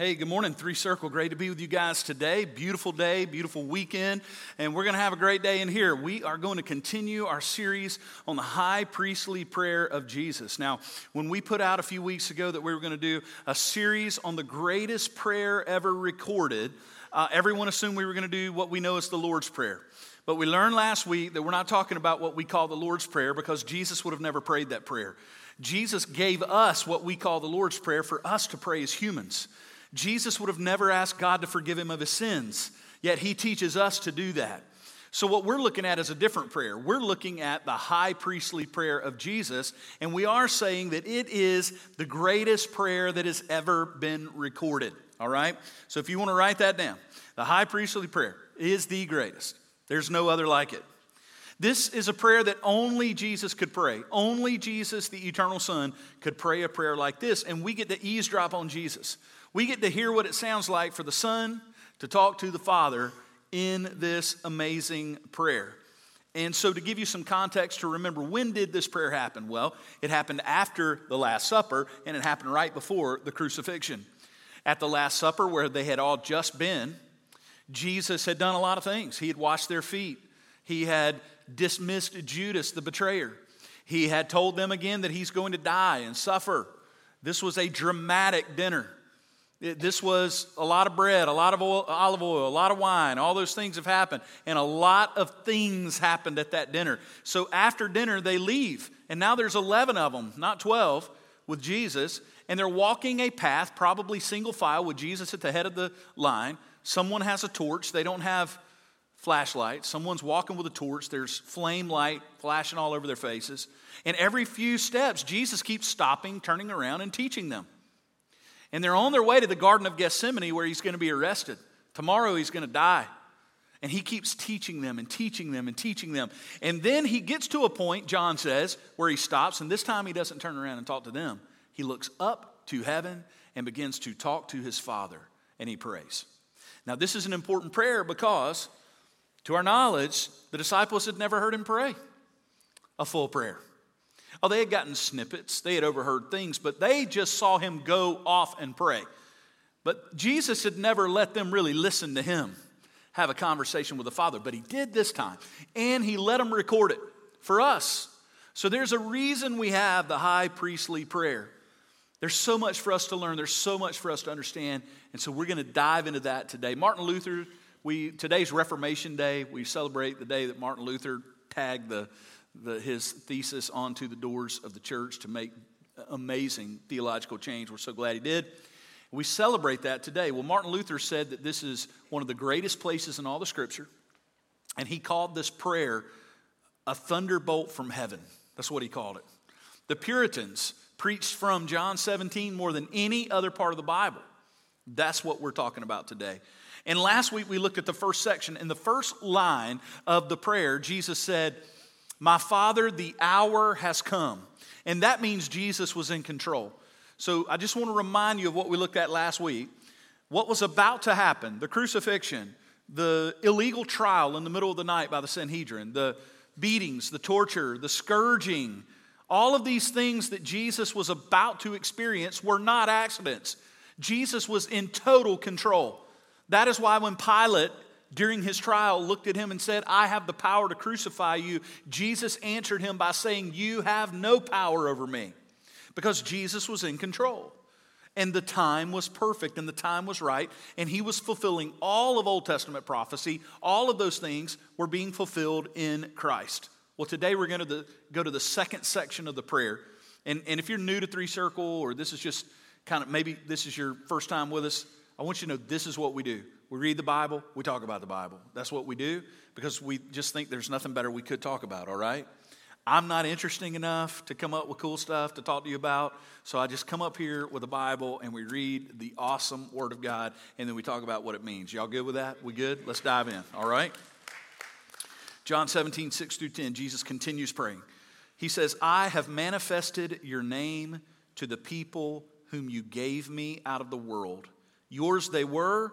Hey, good morning, Three Circle. Great to be with you guys today. Beautiful day, beautiful weekend, and we're going to have a great day in here. We are going to continue our series on the high priestly prayer of Jesus. Now, when we put out a few weeks ago that we were going to do a series on the greatest prayer ever recorded, uh, everyone assumed we were going to do what we know as the Lord's Prayer. But we learned last week that we're not talking about what we call the Lord's Prayer because Jesus would have never prayed that prayer. Jesus gave us what we call the Lord's Prayer for us to pray as humans. Jesus would have never asked God to forgive him of his sins, yet he teaches us to do that. So, what we're looking at is a different prayer. We're looking at the high priestly prayer of Jesus, and we are saying that it is the greatest prayer that has ever been recorded. All right? So, if you want to write that down, the high priestly prayer is the greatest. There's no other like it. This is a prayer that only Jesus could pray. Only Jesus, the eternal Son, could pray a prayer like this, and we get to eavesdrop on Jesus. We get to hear what it sounds like for the Son to talk to the Father in this amazing prayer. And so, to give you some context to remember, when did this prayer happen? Well, it happened after the Last Supper, and it happened right before the crucifixion. At the Last Supper, where they had all just been, Jesus had done a lot of things. He had washed their feet, he had dismissed Judas, the betrayer. He had told them again that he's going to die and suffer. This was a dramatic dinner. This was a lot of bread, a lot of oil, olive oil, a lot of wine. All those things have happened. And a lot of things happened at that dinner. So after dinner, they leave. And now there's 11 of them, not 12, with Jesus. And they're walking a path, probably single file, with Jesus at the head of the line. Someone has a torch. They don't have flashlight. Someone's walking with a torch. There's flame light flashing all over their faces. And every few steps, Jesus keeps stopping, turning around, and teaching them. And they're on their way to the Garden of Gethsemane where he's going to be arrested. Tomorrow he's going to die. And he keeps teaching them and teaching them and teaching them. And then he gets to a point, John says, where he stops. And this time he doesn't turn around and talk to them. He looks up to heaven and begins to talk to his Father and he prays. Now, this is an important prayer because to our knowledge, the disciples had never heard him pray a full prayer. Oh, they had gotten snippets, they had overheard things, but they just saw him go off and pray. But Jesus had never let them really listen to him have a conversation with the Father, but he did this time, and he let them record it for us. So there's a reason we have the high priestly prayer. There's so much for us to learn, there's so much for us to understand, and so we're going to dive into that today. Martin Luther we, today's Reformation Day. We celebrate the day that Martin Luther tagged the, the, his thesis onto the doors of the church to make amazing theological change. We're so glad he did. We celebrate that today. Well, Martin Luther said that this is one of the greatest places in all the scripture, and he called this prayer a thunderbolt from heaven. That's what he called it. The Puritans preached from John 17 more than any other part of the Bible. That's what we're talking about today. And last week we looked at the first section. In the first line of the prayer, Jesus said, My Father, the hour has come. And that means Jesus was in control. So I just want to remind you of what we looked at last week. What was about to happen, the crucifixion, the illegal trial in the middle of the night by the Sanhedrin, the beatings, the torture, the scourging, all of these things that Jesus was about to experience were not accidents. Jesus was in total control. That is why when Pilate, during his trial, looked at him and said, I have the power to crucify you, Jesus answered him by saying, You have no power over me. Because Jesus was in control. And the time was perfect and the time was right. And he was fulfilling all of Old Testament prophecy. All of those things were being fulfilled in Christ. Well, today we're going to go to the second section of the prayer. And, and if you're new to Three Circle, or this is just kind of maybe this is your first time with us, I want you to know this is what we do. We read the Bible, we talk about the Bible. That's what we do because we just think there's nothing better we could talk about, all right? I'm not interesting enough to come up with cool stuff to talk to you about, so I just come up here with the Bible and we read the awesome Word of God and then we talk about what it means. Y'all good with that? We good? Let's dive in, all right? John 17, 6 through 10, Jesus continues praying. He says, I have manifested your name to the people whom you gave me out of the world. Yours they were,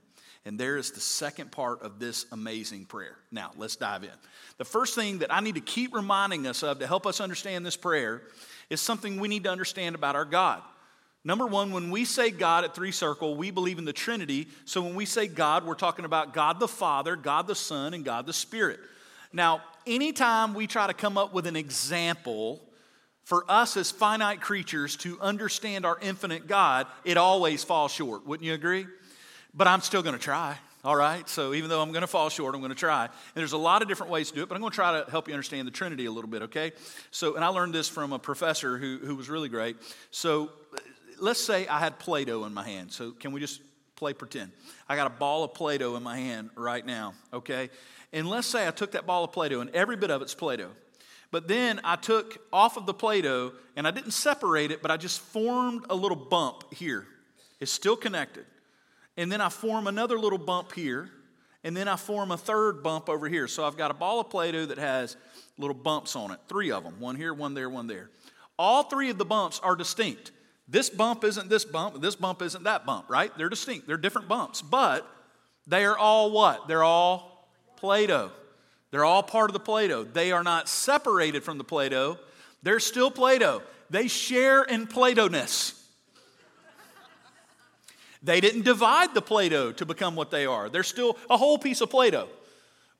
And there is the second part of this amazing prayer. Now, let's dive in. The first thing that I need to keep reminding us of to help us understand this prayer is something we need to understand about our God. Number one, when we say God at Three Circle, we believe in the Trinity. So when we say God, we're talking about God the Father, God the Son, and God the Spirit. Now, anytime we try to come up with an example for us as finite creatures to understand our infinite God, it always falls short. Wouldn't you agree? But I'm still going to try. All right, so even though I'm going to fall short, I'm going to try. And there's a lot of different ways to do it, but I'm going to try to help you understand the Trinity a little bit, okay? So, and I learned this from a professor who, who was really great. So, let's say I had Play Doh in my hand. So, can we just play pretend? I got a ball of Play Doh in my hand right now, okay? And let's say I took that ball of Play Doh, and every bit of it's Play Doh. But then I took off of the Play Doh, and I didn't separate it, but I just formed a little bump here. It's still connected and then I form another little bump here, and then I form a third bump over here. So I've got a ball of Play Doh that has little bumps on it, three of them one here, one there, one there. All three of the bumps are distinct. This bump isn't this bump, this bump isn't that bump, right? They're distinct, they're different bumps, but they are all what? They're all Play Doh. They're all part of the Play Doh. They are not separated from the Play Doh, they're still Play Doh. They share in Play Doh ness. They didn't divide the Play Doh to become what they are. They're still a whole piece of Play Doh.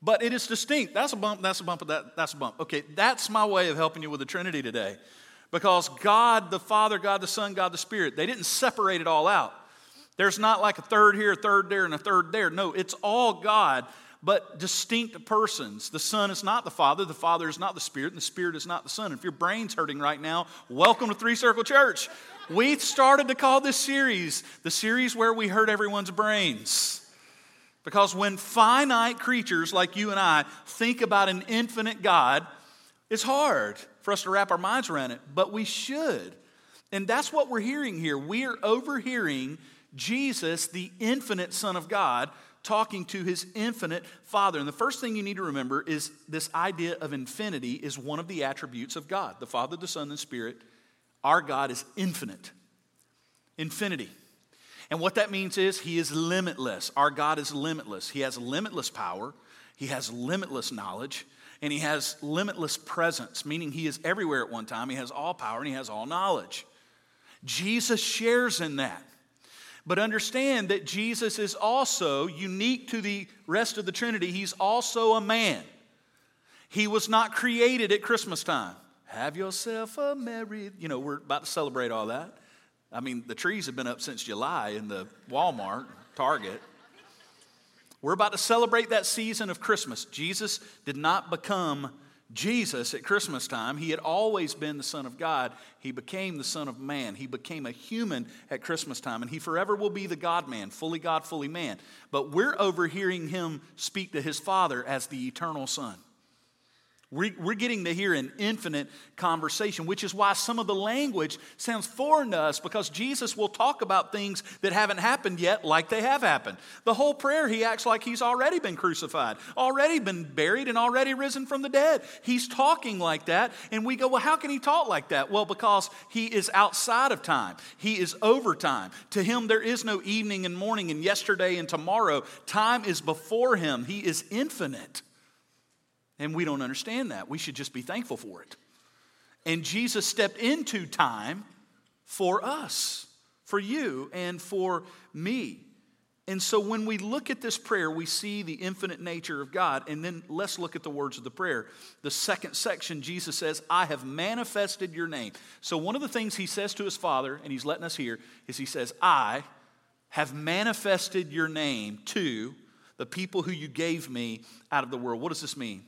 But it is distinct. That's a bump, that's a bump, that, that's a bump. Okay, that's my way of helping you with the Trinity today. Because God the Father, God the Son, God the Spirit, they didn't separate it all out. There's not like a third here, a third there, and a third there. No, it's all God, but distinct persons. The Son is not the Father, the Father is not the Spirit, and the Spirit is not the Son. If your brain's hurting right now, welcome to Three Circle Church we started to call this series the series where we hurt everyone's brains. Because when finite creatures like you and I think about an infinite God, it's hard for us to wrap our minds around it, but we should. And that's what we're hearing here. We are overhearing Jesus, the infinite Son of God, talking to his infinite Father. And the first thing you need to remember is this idea of infinity is one of the attributes of God the Father, the Son, and the Spirit our God is infinite, infinity. And what that means is He is limitless. Our God is limitless. He has limitless power, He has limitless knowledge, and He has limitless presence, meaning He is everywhere at one time. He has all power and He has all knowledge. Jesus shares in that. But understand that Jesus is also unique to the rest of the Trinity. He's also a man. He was not created at Christmas time. Have yourself a merry, you know, we're about to celebrate all that. I mean, the trees have been up since July in the Walmart, Target. We're about to celebrate that season of Christmas. Jesus did not become Jesus at Christmas time. He had always been the Son of God. He became the Son of Man. He became a human at Christmas time, and he forever will be the God man, fully God, fully man. But we're overhearing him speak to his Father as the eternal Son. We're getting to hear an infinite conversation, which is why some of the language sounds foreign to us because Jesus will talk about things that haven't happened yet like they have happened. The whole prayer, he acts like he's already been crucified, already been buried, and already risen from the dead. He's talking like that, and we go, Well, how can he talk like that? Well, because he is outside of time, he is over time. To him, there is no evening and morning, and yesterday and tomorrow. Time is before him, he is infinite. And we don't understand that. We should just be thankful for it. And Jesus stepped into time for us, for you, and for me. And so when we look at this prayer, we see the infinite nature of God. And then let's look at the words of the prayer. The second section, Jesus says, I have manifested your name. So one of the things he says to his Father, and he's letting us hear, is he says, I have manifested your name to the people who you gave me out of the world. What does this mean?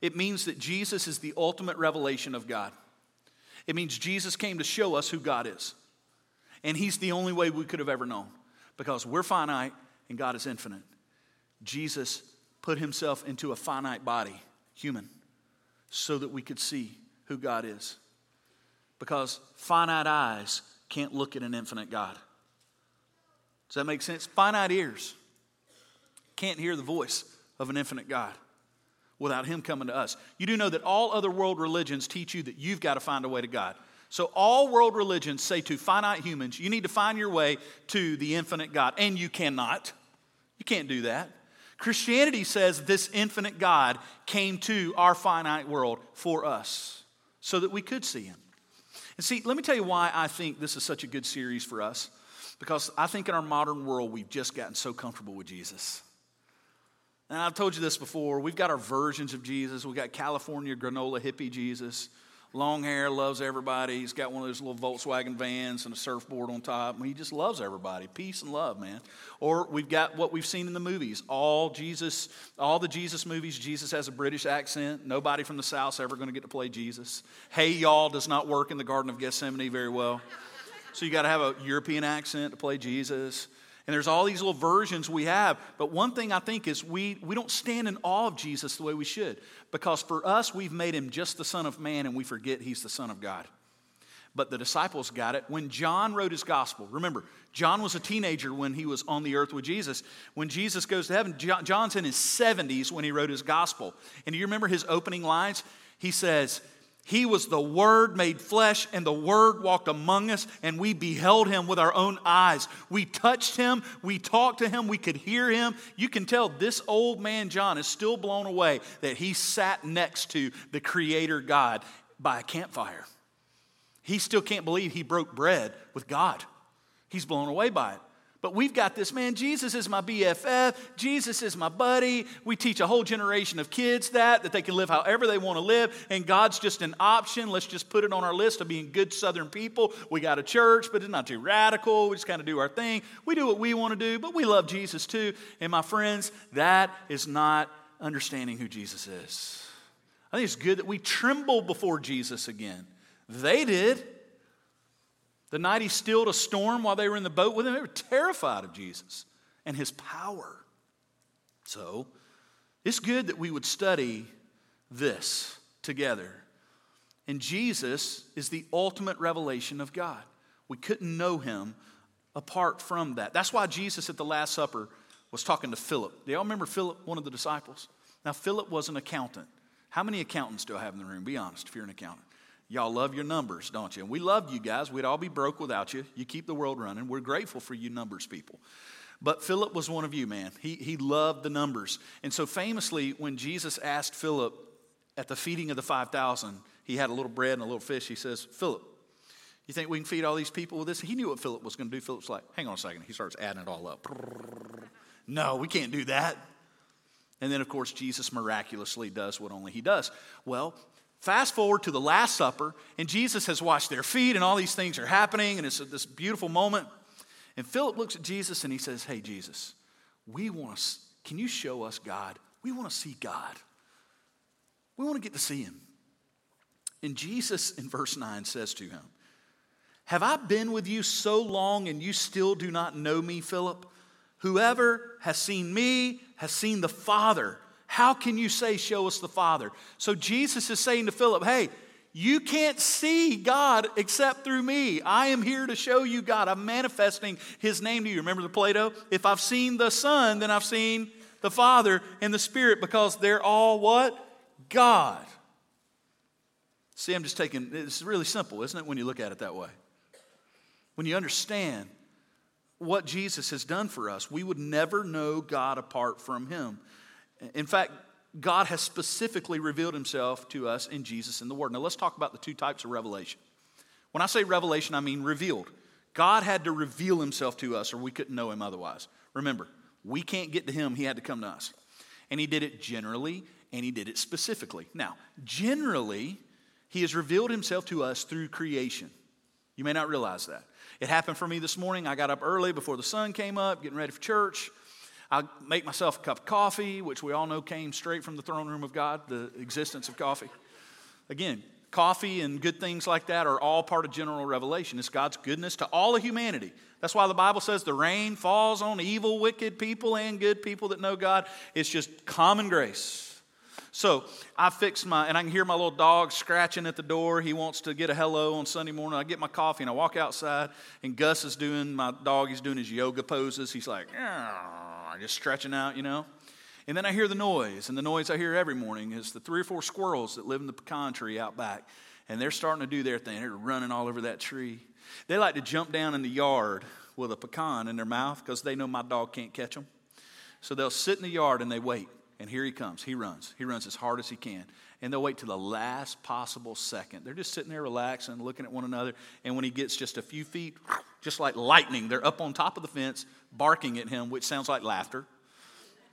It means that Jesus is the ultimate revelation of God. It means Jesus came to show us who God is. And He's the only way we could have ever known because we're finite and God is infinite. Jesus put Himself into a finite body, human, so that we could see who God is. Because finite eyes can't look at an infinite God. Does that make sense? Finite ears can't hear the voice of an infinite God without Him coming to us. You do know that all other world religions teach you that you've got to find a way to God. So, all world religions say to finite humans, you need to find your way to the infinite God, and you cannot. You can't do that. Christianity says this infinite God came to our finite world for us so that we could see Him. And see, let me tell you why I think this is such a good series for us. Because I think in our modern world, we've just gotten so comfortable with Jesus. And I've told you this before. We've got our versions of Jesus. We've got California granola hippie Jesus. Long hair, loves everybody. He's got one of those little Volkswagen vans and a surfboard on top. He just loves everybody. Peace and love, man. Or we've got what we've seen in the movies. All Jesus, all the Jesus movies, Jesus has a British accent. Nobody from the South's ever going to get to play Jesus. Hey, y'all does not work in the Garden of Gethsemane very well. So you got to have a European accent to play Jesus. And there's all these little versions we have. But one thing I think is we, we don't stand in awe of Jesus the way we should. Because for us, we've made him just the Son of Man and we forget he's the Son of God. But the disciples got it. When John wrote his gospel, remember, John was a teenager when he was on the earth with Jesus. When Jesus goes to heaven, John's in his 70s when he wrote his gospel. And do you remember his opening lines? He says, he was the Word made flesh, and the Word walked among us, and we beheld Him with our own eyes. We touched Him, we talked to Him, we could hear Him. You can tell this old man, John, is still blown away that he sat next to the Creator God by a campfire. He still can't believe he broke bread with God. He's blown away by it. But we've got this man, Jesus is my BFF, Jesus is my buddy. We teach a whole generation of kids that, that they can live however they want to live, and God's just an option. Let's just put it on our list of being good Southern people. We got a church, but it's not too radical. We just kind of do our thing. We do what we want to do, but we love Jesus too. And my friends, that is not understanding who Jesus is. I think it's good that we tremble before Jesus again. They did. The night he stilled a storm while they were in the boat with him, they were terrified of Jesus and his power. So, it's good that we would study this together. And Jesus is the ultimate revelation of God. We couldn't know him apart from that. That's why Jesus at the Last Supper was talking to Philip. Do y'all remember Philip, one of the disciples? Now, Philip was an accountant. How many accountants do I have in the room? Be honest if you're an accountant. Y'all love your numbers, don't you? And we love you guys. We'd all be broke without you. You keep the world running. We're grateful for you numbers people. But Philip was one of you, man. He, he loved the numbers. And so, famously, when Jesus asked Philip at the feeding of the 5,000, he had a little bread and a little fish. He says, Philip, you think we can feed all these people with this? He knew what Philip was going to do. Philip's like, hang on a second. He starts adding it all up. No, we can't do that. And then, of course, Jesus miraculously does what only he does. Well, Fast forward to the Last Supper, and Jesus has washed their feet, and all these things are happening, and it's this beautiful moment. And Philip looks at Jesus and he says, Hey, Jesus, we want to, can you show us God? We want to see God. We want to get to see Him. And Jesus in verse 9 says to him, Have I been with you so long and you still do not know me, Philip? Whoever has seen me has seen the Father. How can you say, Show us the Father? So Jesus is saying to Philip, Hey, you can't see God except through me. I am here to show you God. I'm manifesting His name to you. Remember the Play Doh? If I've seen the Son, then I've seen the Father and the Spirit because they're all what? God. See, I'm just taking, it's really simple, isn't it, when you look at it that way? When you understand what Jesus has done for us, we would never know God apart from Him. In fact, God has specifically revealed himself to us in Jesus in the Word. Now, let's talk about the two types of revelation. When I say revelation, I mean revealed. God had to reveal himself to us, or we couldn't know him otherwise. Remember, we can't get to him, he had to come to us. And he did it generally, and he did it specifically. Now, generally, he has revealed himself to us through creation. You may not realize that. It happened for me this morning. I got up early before the sun came up, getting ready for church. I make myself a cup of coffee, which we all know came straight from the throne room of God, the existence of coffee. Again, coffee and good things like that are all part of general revelation. It's God's goodness to all of humanity. That's why the Bible says the rain falls on evil, wicked people and good people that know God. It's just common grace. So I fix my, and I can hear my little dog scratching at the door. He wants to get a hello on Sunday morning. I get my coffee and I walk outside, and Gus is doing, my dog, he's doing his yoga poses. He's like, just stretching out, you know. And then I hear the noise, and the noise I hear every morning is the three or four squirrels that live in the pecan tree out back. And they're starting to do their thing. They're running all over that tree. They like to jump down in the yard with a pecan in their mouth because they know my dog can't catch them. So they'll sit in the yard and they wait. And here he comes. He runs. He runs as hard as he can. And they'll wait to the last possible second. They're just sitting there relaxing, looking at one another. And when he gets just a few feet, just like lightning, they're up on top of the fence, barking at him, which sounds like laughter.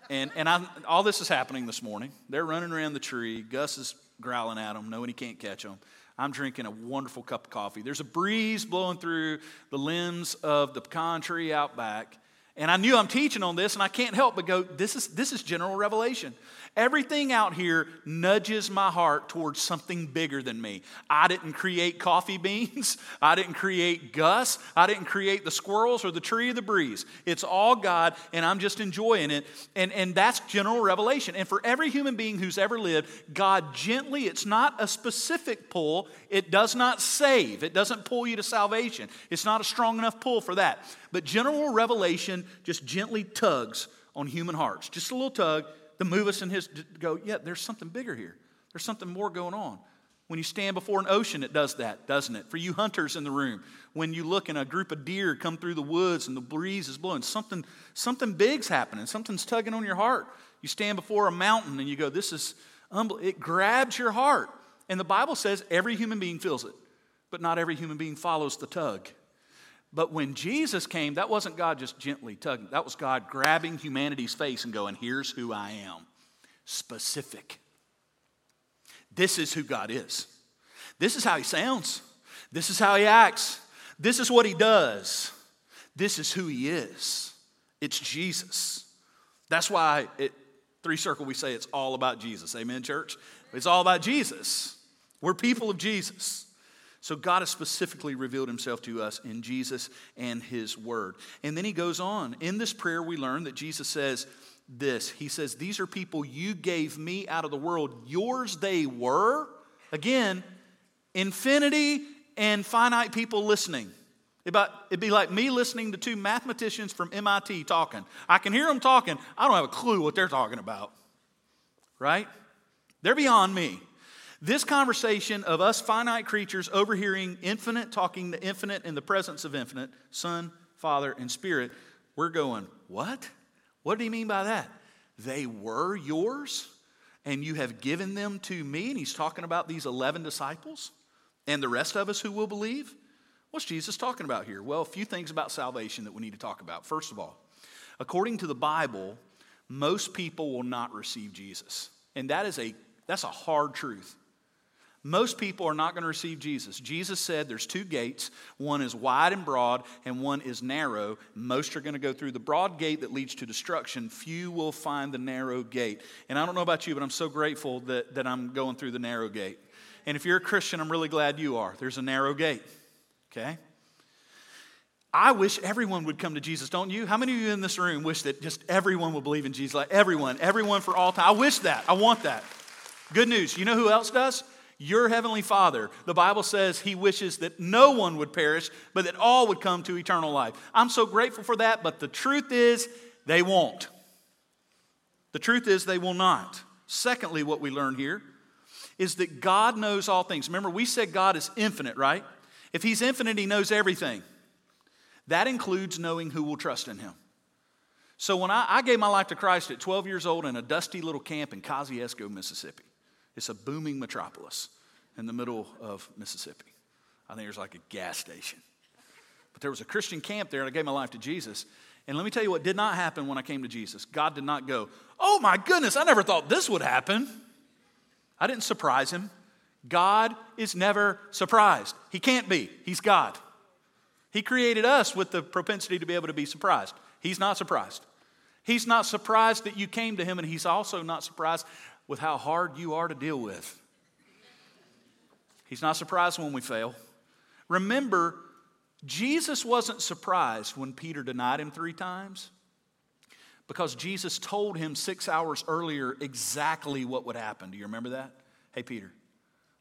And, and I, all this is happening this morning. They're running around the tree. Gus is growling at them, knowing he can't catch them. I'm drinking a wonderful cup of coffee. There's a breeze blowing through the limbs of the pecan tree out back. And I knew I'm teaching on this, and I can't help but go, this is, this is general revelation. Everything out here nudges my heart towards something bigger than me. I didn't create coffee beans. I didn't create Gus. I didn't create the squirrels or the tree or the breeze. It's all God, and I'm just enjoying it. And, and that's general revelation. And for every human being who's ever lived, God gently, it's not a specific pull, it does not save, it doesn't pull you to salvation. It's not a strong enough pull for that. But general revelation just gently tugs on human hearts. Just a little tug to move us in His, go, yeah, there's something bigger here. There's something more going on. When you stand before an ocean, it does that, doesn't it? For you hunters in the room, when you look and a group of deer come through the woods and the breeze is blowing, something, something big's happening. Something's tugging on your heart. You stand before a mountain and you go, this is, it grabs your heart. And the Bible says every human being feels it, but not every human being follows the tug. But when Jesus came, that wasn't God just gently tugging, that was God grabbing humanity's face and going, Here's who I am. Specific. This is who God is. This is how He sounds. This is how He acts. This is what He does. This is who He is. It's Jesus. That's why at Three Circle we say it's all about Jesus. Amen, church? It's all about Jesus. We're people of Jesus. So God has specifically revealed himself to us in Jesus and his word. And then he goes on. In this prayer, we learn that Jesus says this He says, These are people you gave me out of the world. Yours they were. Again, infinity and finite people listening. It'd be like me listening to two mathematicians from MIT talking. I can hear them talking. I don't have a clue what they're talking about. Right? They're beyond me. This conversation of us finite creatures overhearing infinite talking the infinite in the presence of infinite, Son, Father, and Spirit, we're going, What? What do you mean by that? They were yours, and you have given them to me. And he's talking about these 11 disciples and the rest of us who will believe. What's Jesus talking about here? Well, a few things about salvation that we need to talk about. First of all, according to the Bible, most people will not receive Jesus. And that is a that's a hard truth. Most people are not going to receive Jesus. Jesus said there's two gates. One is wide and broad, and one is narrow. Most are going to go through the broad gate that leads to destruction. Few will find the narrow gate. And I don't know about you, but I'm so grateful that, that I'm going through the narrow gate. And if you're a Christian, I'm really glad you are. There's a narrow gate, okay? I wish everyone would come to Jesus, don't you? How many of you in this room wish that just everyone would believe in Jesus? Like everyone, everyone for all time. I wish that. I want that. Good news. You know who else does? Your heavenly Father, the Bible says He wishes that no one would perish, but that all would come to eternal life. I'm so grateful for that, but the truth is, they won't. The truth is, they will not. Secondly, what we learn here is that God knows all things. Remember, we said God is infinite, right? If He's infinite, He knows everything. That includes knowing who will trust in Him. So when I, I gave my life to Christ at 12 years old in a dusty little camp in Kosciusko, Mississippi, it's a booming metropolis in the middle of Mississippi. I think there's like a gas station. But there was a Christian camp there, and I gave my life to Jesus. And let me tell you what did not happen when I came to Jesus. God did not go, Oh my goodness, I never thought this would happen. I didn't surprise him. God is never surprised. He can't be, He's God. He created us with the propensity to be able to be surprised. He's not surprised. He's not surprised that you came to Him, and He's also not surprised with how hard you are to deal with. He's not surprised when we fail. Remember, Jesus wasn't surprised when Peter denied him three times, because Jesus told him six hours earlier exactly what would happen. Do you remember that? Hey, Peter,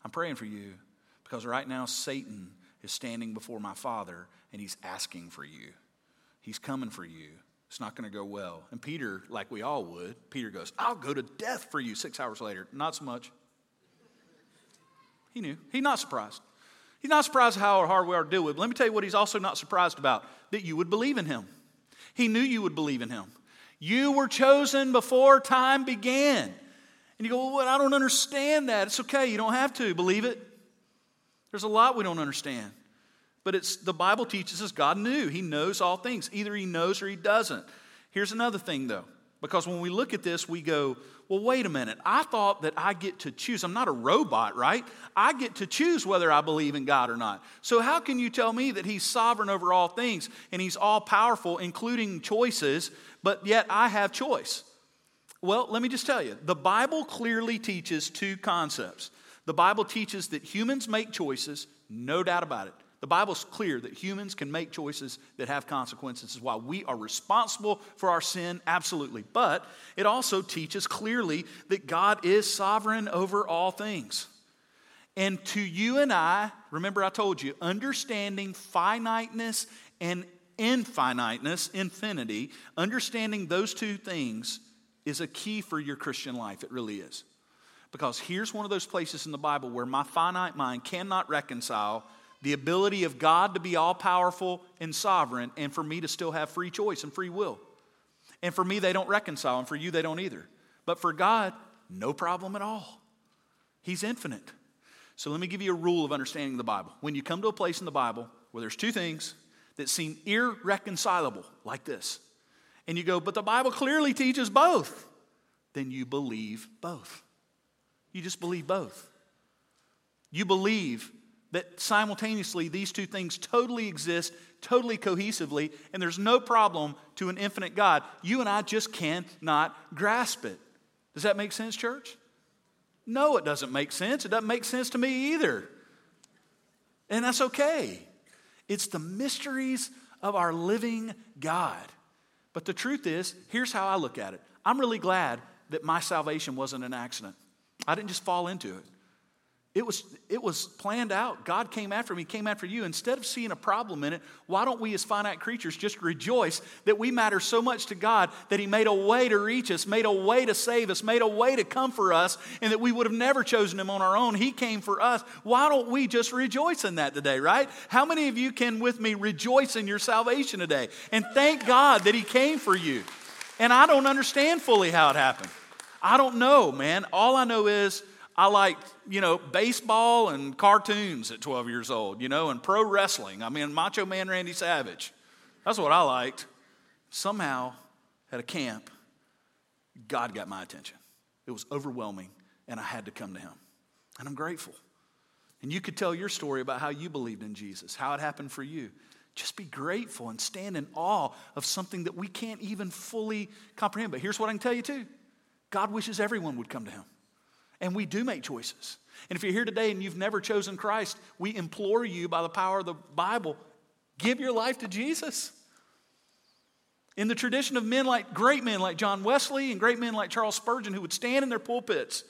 I'm praying for you because right now Satan is standing before my Father and he's asking for you. He's coming for you. It's not going to go well. And Peter, like we all would, Peter goes, I'll go to death for you six hours later. Not so much. He knew. He's not surprised. He's not surprised how hard we are to deal with. Let me tell you what he's also not surprised about that you would believe in him. He knew you would believe in him. You were chosen before time began. And you go, well, what? I don't understand that. It's okay. You don't have to believe it. There's a lot we don't understand. But it's the Bible teaches us God knew. He knows all things. Either he knows or he doesn't. Here's another thing though. Because when we look at this, we go, well, wait a minute. I thought that I get to choose. I'm not a robot, right? I get to choose whether I believe in God or not. So, how can you tell me that He's sovereign over all things and He's all powerful, including choices, but yet I have choice? Well, let me just tell you the Bible clearly teaches two concepts. The Bible teaches that humans make choices, no doubt about it. The Bible's clear that humans can make choices that have consequences. This is why we are responsible for our sin, absolutely. But it also teaches clearly that God is sovereign over all things. And to you and I, remember I told you, understanding finiteness and infiniteness, infinity, understanding those two things is a key for your Christian life. It really is. Because here's one of those places in the Bible where my finite mind cannot reconcile the ability of God to be all powerful and sovereign, and for me to still have free choice and free will. And for me, they don't reconcile, and for you, they don't either. But for God, no problem at all. He's infinite. So let me give you a rule of understanding the Bible. When you come to a place in the Bible where there's two things that seem irreconcilable, like this, and you go, but the Bible clearly teaches both, then you believe both. You just believe both. You believe that simultaneously these two things totally exist, totally cohesively, and there's no problem to an infinite God. You and I just cannot grasp it. Does that make sense, church? No, it doesn't make sense. It doesn't make sense to me either. And that's okay. It's the mysteries of our living God. But the truth is, here's how I look at it I'm really glad that my salvation wasn't an accident. I didn't just fall into it. It was, it was planned out. God came after me, came after you. Instead of seeing a problem in it, why don't we as finite creatures just rejoice that we matter so much to God that He made a way to reach us, made a way to save us, made a way to come for us, and that we would have never chosen Him on our own? He came for us. Why don't we just rejoice in that today, right? How many of you can with me rejoice in your salvation today and thank God that He came for you? And I don't understand fully how it happened. I don't know, man. All I know is, I liked, you know, baseball and cartoons at 12 years old, you know, and pro wrestling. I mean, Macho Man Randy Savage. That's what I liked. Somehow, at a camp, God got my attention. It was overwhelming, and I had to come to Him. And I'm grateful. And you could tell your story about how you believed in Jesus, how it happened for you. Just be grateful and stand in awe of something that we can't even fully comprehend. But here's what I can tell you too God wishes everyone would come to Him. And we do make choices. And if you're here today and you've never chosen Christ, we implore you by the power of the Bible give your life to Jesus. In the tradition of men like great men like John Wesley and great men like Charles Spurgeon who would stand in their pulpits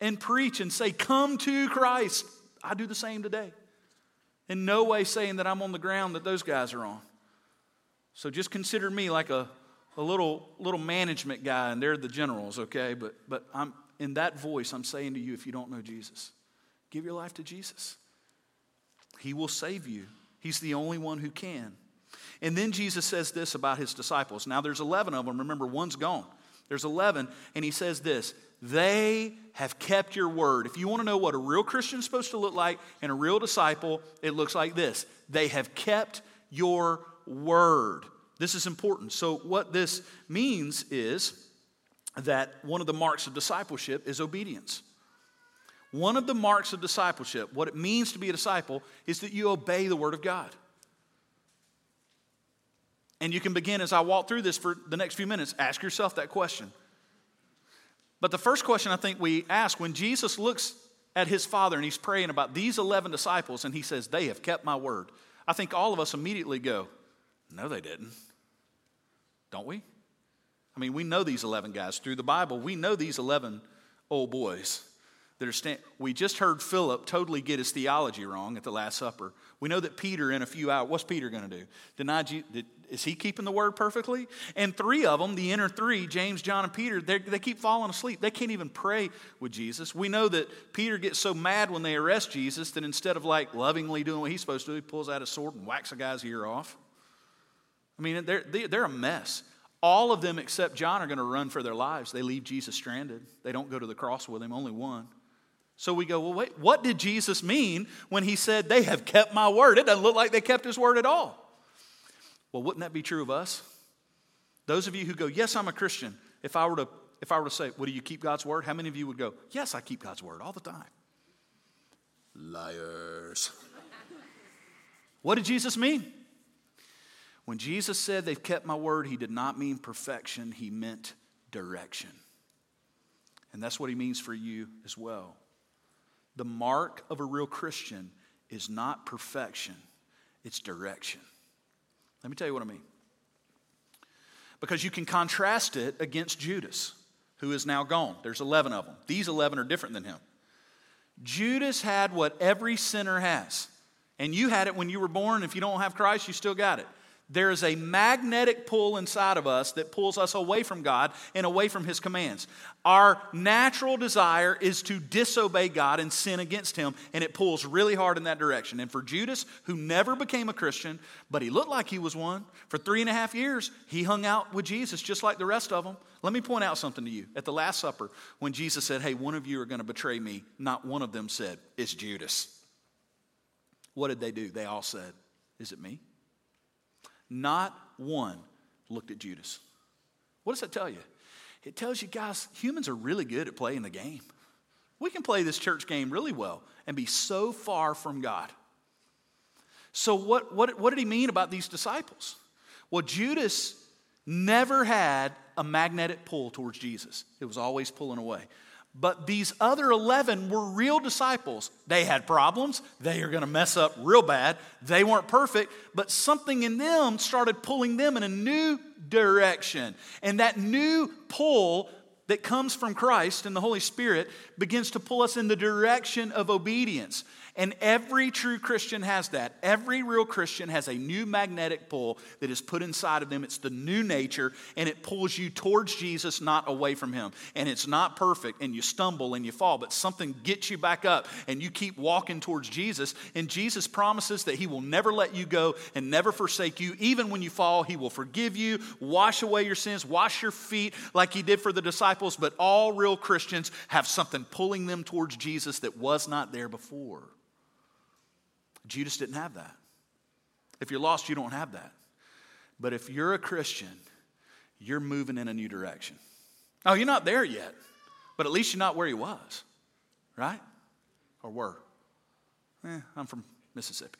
and preach and say, Come to Christ. I do the same today. In no way saying that I'm on the ground that those guys are on. So just consider me like a, a little, little management guy, and they're the generals, okay? But, but I'm, in that voice, I'm saying to you if you don't know Jesus, give your life to Jesus. He will save you, He's the only one who can. And then Jesus says this about His disciples. Now, there's 11 of them. Remember, one's gone. There's 11, and He says this They have kept your word. If you want to know what a real Christian is supposed to look like and a real disciple, it looks like this They have kept your word. This is important. So, what this means is that one of the marks of discipleship is obedience. One of the marks of discipleship, what it means to be a disciple, is that you obey the Word of God. And you can begin as I walk through this for the next few minutes, ask yourself that question. But the first question I think we ask when Jesus looks at his Father and he's praying about these 11 disciples and he says, They have kept my word, I think all of us immediately go, No, they didn't. Don't we? I mean, we know these 11 guys through the Bible. We know these 11 old boys that are stand- We just heard Philip totally get his theology wrong at the Last Supper. We know that Peter, in a few hours, what's Peter going to do? Deny you, is he keeping the word perfectly? And three of them, the inner three, James, John, and Peter, they keep falling asleep. They can't even pray with Jesus. We know that Peter gets so mad when they arrest Jesus that instead of like lovingly doing what he's supposed to do, he pulls out his sword and whacks a guy's ear off. I mean, they're, they're a mess. All of them except John are going to run for their lives. They leave Jesus stranded. They don't go to the cross with him, only one. So we go, well, wait, what did Jesus mean when he said, They have kept my word? It doesn't look like they kept his word at all. Well, wouldn't that be true of us? Those of you who go, Yes, I'm a Christian, if I were to, if I were to say, Well, do you keep God's word? How many of you would go, Yes, I keep God's word all the time? Liars. what did Jesus mean? When Jesus said they've kept my word, he did not mean perfection, he meant direction. And that's what he means for you as well. The mark of a real Christian is not perfection, it's direction. Let me tell you what I mean. Because you can contrast it against Judas, who is now gone. There's 11 of them. These 11 are different than him. Judas had what every sinner has. And you had it when you were born. If you don't have Christ, you still got it. There is a magnetic pull inside of us that pulls us away from God and away from His commands. Our natural desire is to disobey God and sin against Him, and it pulls really hard in that direction. And for Judas, who never became a Christian, but he looked like he was one, for three and a half years, he hung out with Jesus just like the rest of them. Let me point out something to you. At the Last Supper, when Jesus said, Hey, one of you are going to betray me, not one of them said, It's Judas. What did they do? They all said, Is it me? Not one looked at Judas. What does that tell you? It tells you, guys, humans are really good at playing the game. We can play this church game really well and be so far from God. So, what, what, what did he mean about these disciples? Well, Judas never had a magnetic pull towards Jesus, it was always pulling away. But these other 11 were real disciples. They had problems. They are going to mess up real bad. They weren't perfect, but something in them started pulling them in a new direction. And that new pull that comes from Christ and the Holy Spirit begins to pull us in the direction of obedience. And every true Christian has that. Every real Christian has a new magnetic pull that is put inside of them. It's the new nature, and it pulls you towards Jesus, not away from Him. And it's not perfect, and you stumble and you fall, but something gets you back up, and you keep walking towards Jesus. And Jesus promises that He will never let you go and never forsake you. Even when you fall, He will forgive you, wash away your sins, wash your feet like He did for the disciples. But all real Christians have something pulling them towards Jesus that was not there before. Judas didn't have that. If you're lost, you don't have that. But if you're a Christian, you're moving in a new direction. Oh, you're not there yet, but at least you're not where he was, right? Or were. Eh, I'm from Mississippi.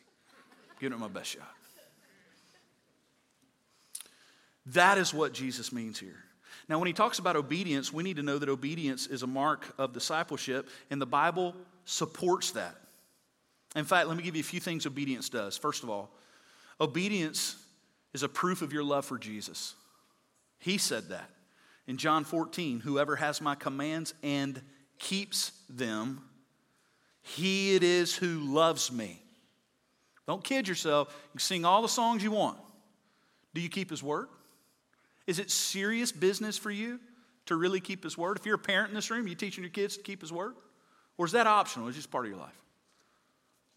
Giving it my best shot. That is what Jesus means here. Now, when he talks about obedience, we need to know that obedience is a mark of discipleship, and the Bible supports that. In fact, let me give you a few things obedience does. First of all, obedience is a proof of your love for Jesus. He said that. In John 14, whoever has my commands and keeps them, he it is who loves me. Don't kid yourself. You sing all the songs you want. Do you keep his word? Is it serious business for you to really keep his word? If you're a parent in this room, are you teaching your kids to keep his word? Or is that optional? It's just part of your life?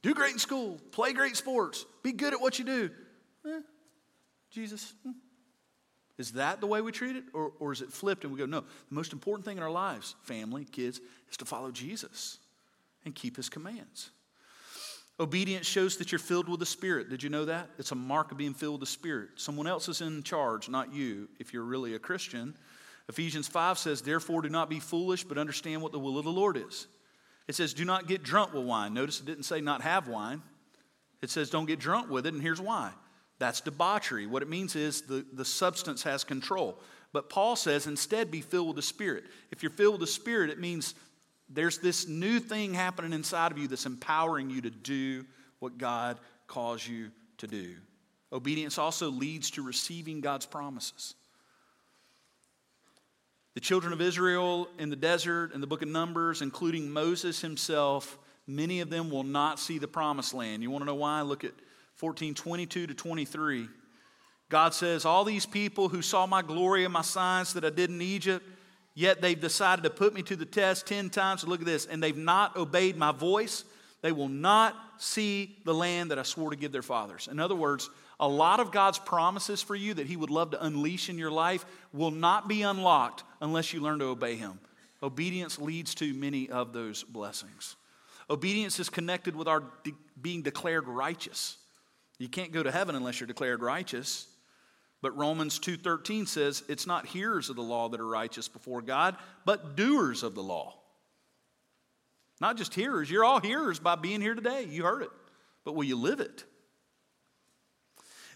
Do great in school, play great sports, be good at what you do. Eh, Jesus. Hmm. Is that the way we treat it? Or, or is it flipped and we go, no, the most important thing in our lives, family, kids, is to follow Jesus and keep his commands. Obedience shows that you're filled with the Spirit. Did you know that? It's a mark of being filled with the Spirit. Someone else is in charge, not you, if you're really a Christian. Ephesians 5 says, Therefore, do not be foolish, but understand what the will of the Lord is. It says, do not get drunk with wine. Notice it didn't say not have wine. It says don't get drunk with it, and here's why. That's debauchery. What it means is the, the substance has control. But Paul says instead be filled with the Spirit. If you're filled with the Spirit, it means there's this new thing happening inside of you that's empowering you to do what God calls you to do. Obedience also leads to receiving God's promises. The children of Israel in the desert, in the book of Numbers, including Moses himself, many of them will not see the promised land. You want to know why? Look at 14 22 to 23. God says, All these people who saw my glory and my signs that I did in Egypt, yet they've decided to put me to the test 10 times. Look at this, and they've not obeyed my voice. They will not see the land that I swore to give their fathers. In other words, a lot of God's promises for you that He would love to unleash in your life will not be unlocked unless you learn to obey Him. Obedience leads to many of those blessings. Obedience is connected with our de- being declared righteous. You can't go to heaven unless you're declared righteous. But Romans 2:13 says it's not hearers of the law that are righteous before God, but doers of the law. Not just hearers, you're all hearers by being here today. You heard it. But will you live it?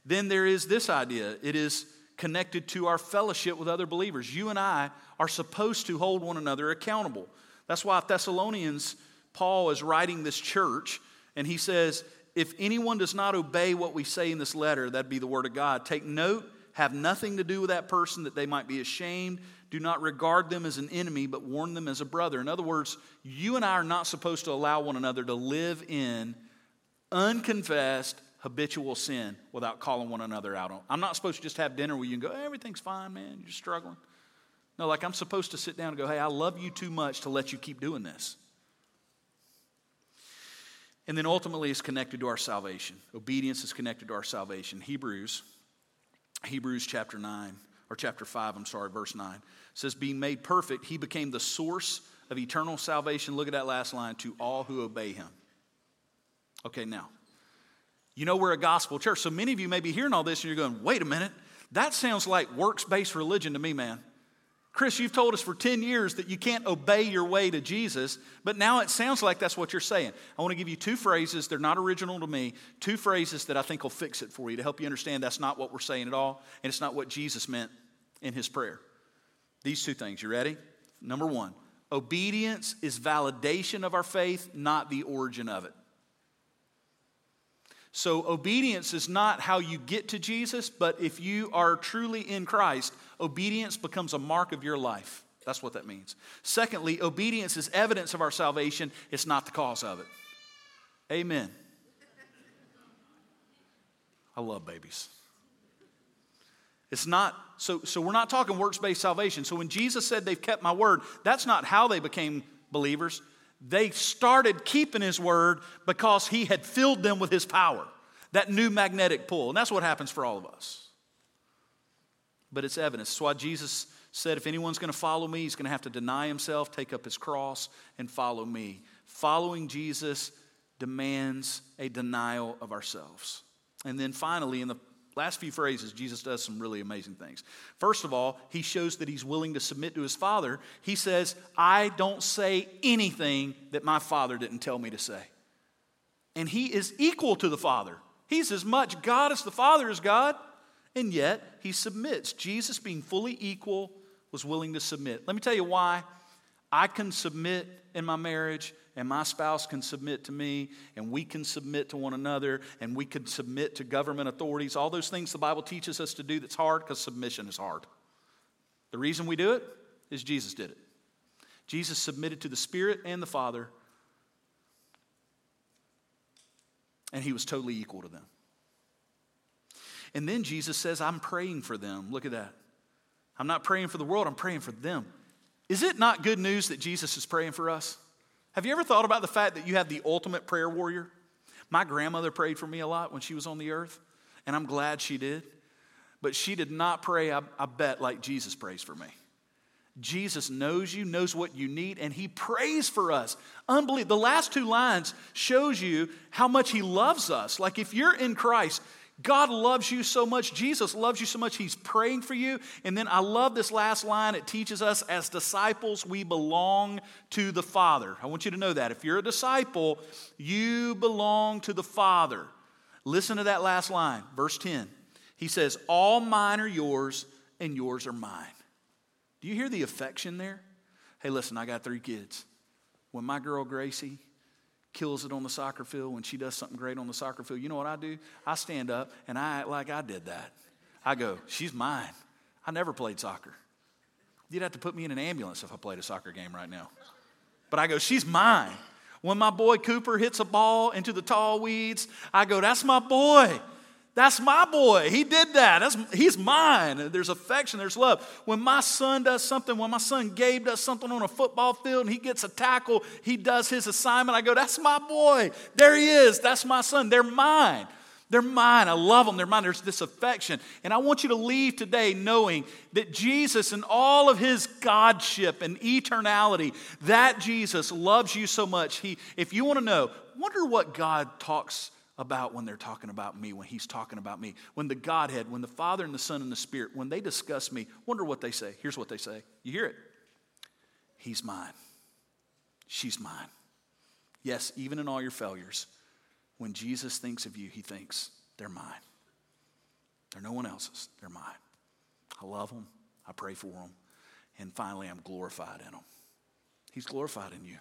Then there is this idea. It is connected to our fellowship with other believers. You and I are supposed to hold one another accountable. That's why Thessalonians Paul is writing this church and he says, if anyone does not obey what we say in this letter, that'd be the word of God. Take note, have nothing to do with that person that they might be ashamed. Do not regard them as an enemy, but warn them as a brother. In other words, you and I are not supposed to allow one another to live in unconfessed, habitual sin without calling one another out on. I'm not supposed to just have dinner with you and go, hey, everything's fine, man, you're struggling. No, like I'm supposed to sit down and go, hey, I love you too much to let you keep doing this. And then ultimately, it's connected to our salvation. Obedience is connected to our salvation. Hebrews, Hebrews chapter 9, or chapter 5, I'm sorry, verse 9, says, Being made perfect, he became the source of eternal salvation. Look at that last line to all who obey him. Okay, now, you know we're a gospel church. So many of you may be hearing all this and you're going, wait a minute, that sounds like works based religion to me, man. Chris, you've told us for 10 years that you can't obey your way to Jesus, but now it sounds like that's what you're saying. I want to give you two phrases. They're not original to me. Two phrases that I think will fix it for you to help you understand that's not what we're saying at all, and it's not what Jesus meant in his prayer. These two things. You ready? Number one obedience is validation of our faith, not the origin of it. So, obedience is not how you get to Jesus, but if you are truly in Christ, obedience becomes a mark of your life. That's what that means. Secondly, obedience is evidence of our salvation, it's not the cause of it. Amen. I love babies. It's not, so, so we're not talking works based salvation. So when Jesus said they've kept my word, that's not how they became believers. They started keeping his word because he had filled them with his power, that new magnetic pull. And that's what happens for all of us. But it's evidence. That's why Jesus said, if anyone's going to follow me, he's going to have to deny himself, take up his cross, and follow me. Following Jesus demands a denial of ourselves. And then finally, in the last few phrases, Jesus does some really amazing things. First of all, he shows that he's willing to submit to his Father. He says, I don't say anything that my Father didn't tell me to say. And he is equal to the Father. He's as much God as the Father is God, and yet he submits. Jesus, being fully equal, was willing to submit. Let me tell you why I can submit in my marriage and my spouse can submit to me, and we can submit to one another, and we can submit to government authorities. All those things the Bible teaches us to do that's hard because submission is hard. The reason we do it is Jesus did it. Jesus submitted to the Spirit and the Father, and he was totally equal to them. And then Jesus says, I'm praying for them. Look at that. I'm not praying for the world, I'm praying for them. Is it not good news that Jesus is praying for us? Have you ever thought about the fact that you have the ultimate prayer warrior? My grandmother prayed for me a lot when she was on the earth, and I'm glad she did. But she did not pray, I, I bet, like Jesus prays for me. Jesus knows you, knows what you need, and He prays for us. Unbelievable. The last two lines shows you how much He loves us. Like if you're in Christ, God loves you so much. Jesus loves you so much. He's praying for you. And then I love this last line. It teaches us as disciples, we belong to the Father. I want you to know that. If you're a disciple, you belong to the Father. Listen to that last line, verse 10. He says, All mine are yours, and yours are mine. Do you hear the affection there? Hey, listen, I got three kids. When my girl Gracie, kills it on the soccer field, when she does something great on the soccer field, you know what I do? I stand up and I act like I did that. I go, she's mine. I never played soccer. You'd have to put me in an ambulance if I played a soccer game right now. But I go, she's mine. When my boy Cooper hits a ball into the tall weeds, I go, that's my boy. That's my boy. He did that. That's, he's mine. There's affection, there's love. When my son does something, when my son Gabe does something on a football field and he gets a tackle, he does his assignment, I go, That's my boy. There he is. That's my son. They're mine. They're mine. I love them. They're mine. There's this affection. And I want you to leave today knowing that Jesus and all of his Godship and eternality, that Jesus loves you so much. He, if you want to know, wonder what God talks about when they're talking about me, when he's talking about me. When the Godhead, when the Father and the Son and the Spirit, when they discuss me, wonder what they say. Here's what they say. You hear it. He's mine. She's mine. Yes, even in all your failures, when Jesus thinks of you, he thinks, they're mine. They're no one else's, they're mine. I love them, I pray for them, and finally, I'm glorified in them. He's glorified in you.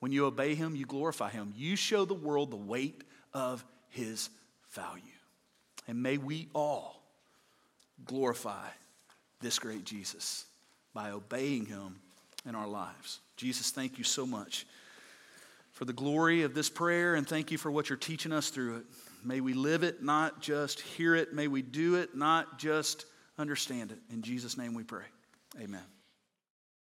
When you obey him, you glorify him. You show the world the weight of his value. And may we all glorify this great Jesus by obeying him in our lives. Jesus, thank you so much for the glory of this prayer and thank you for what you're teaching us through it. May we live it, not just hear it. May we do it, not just understand it. In Jesus' name we pray. Amen.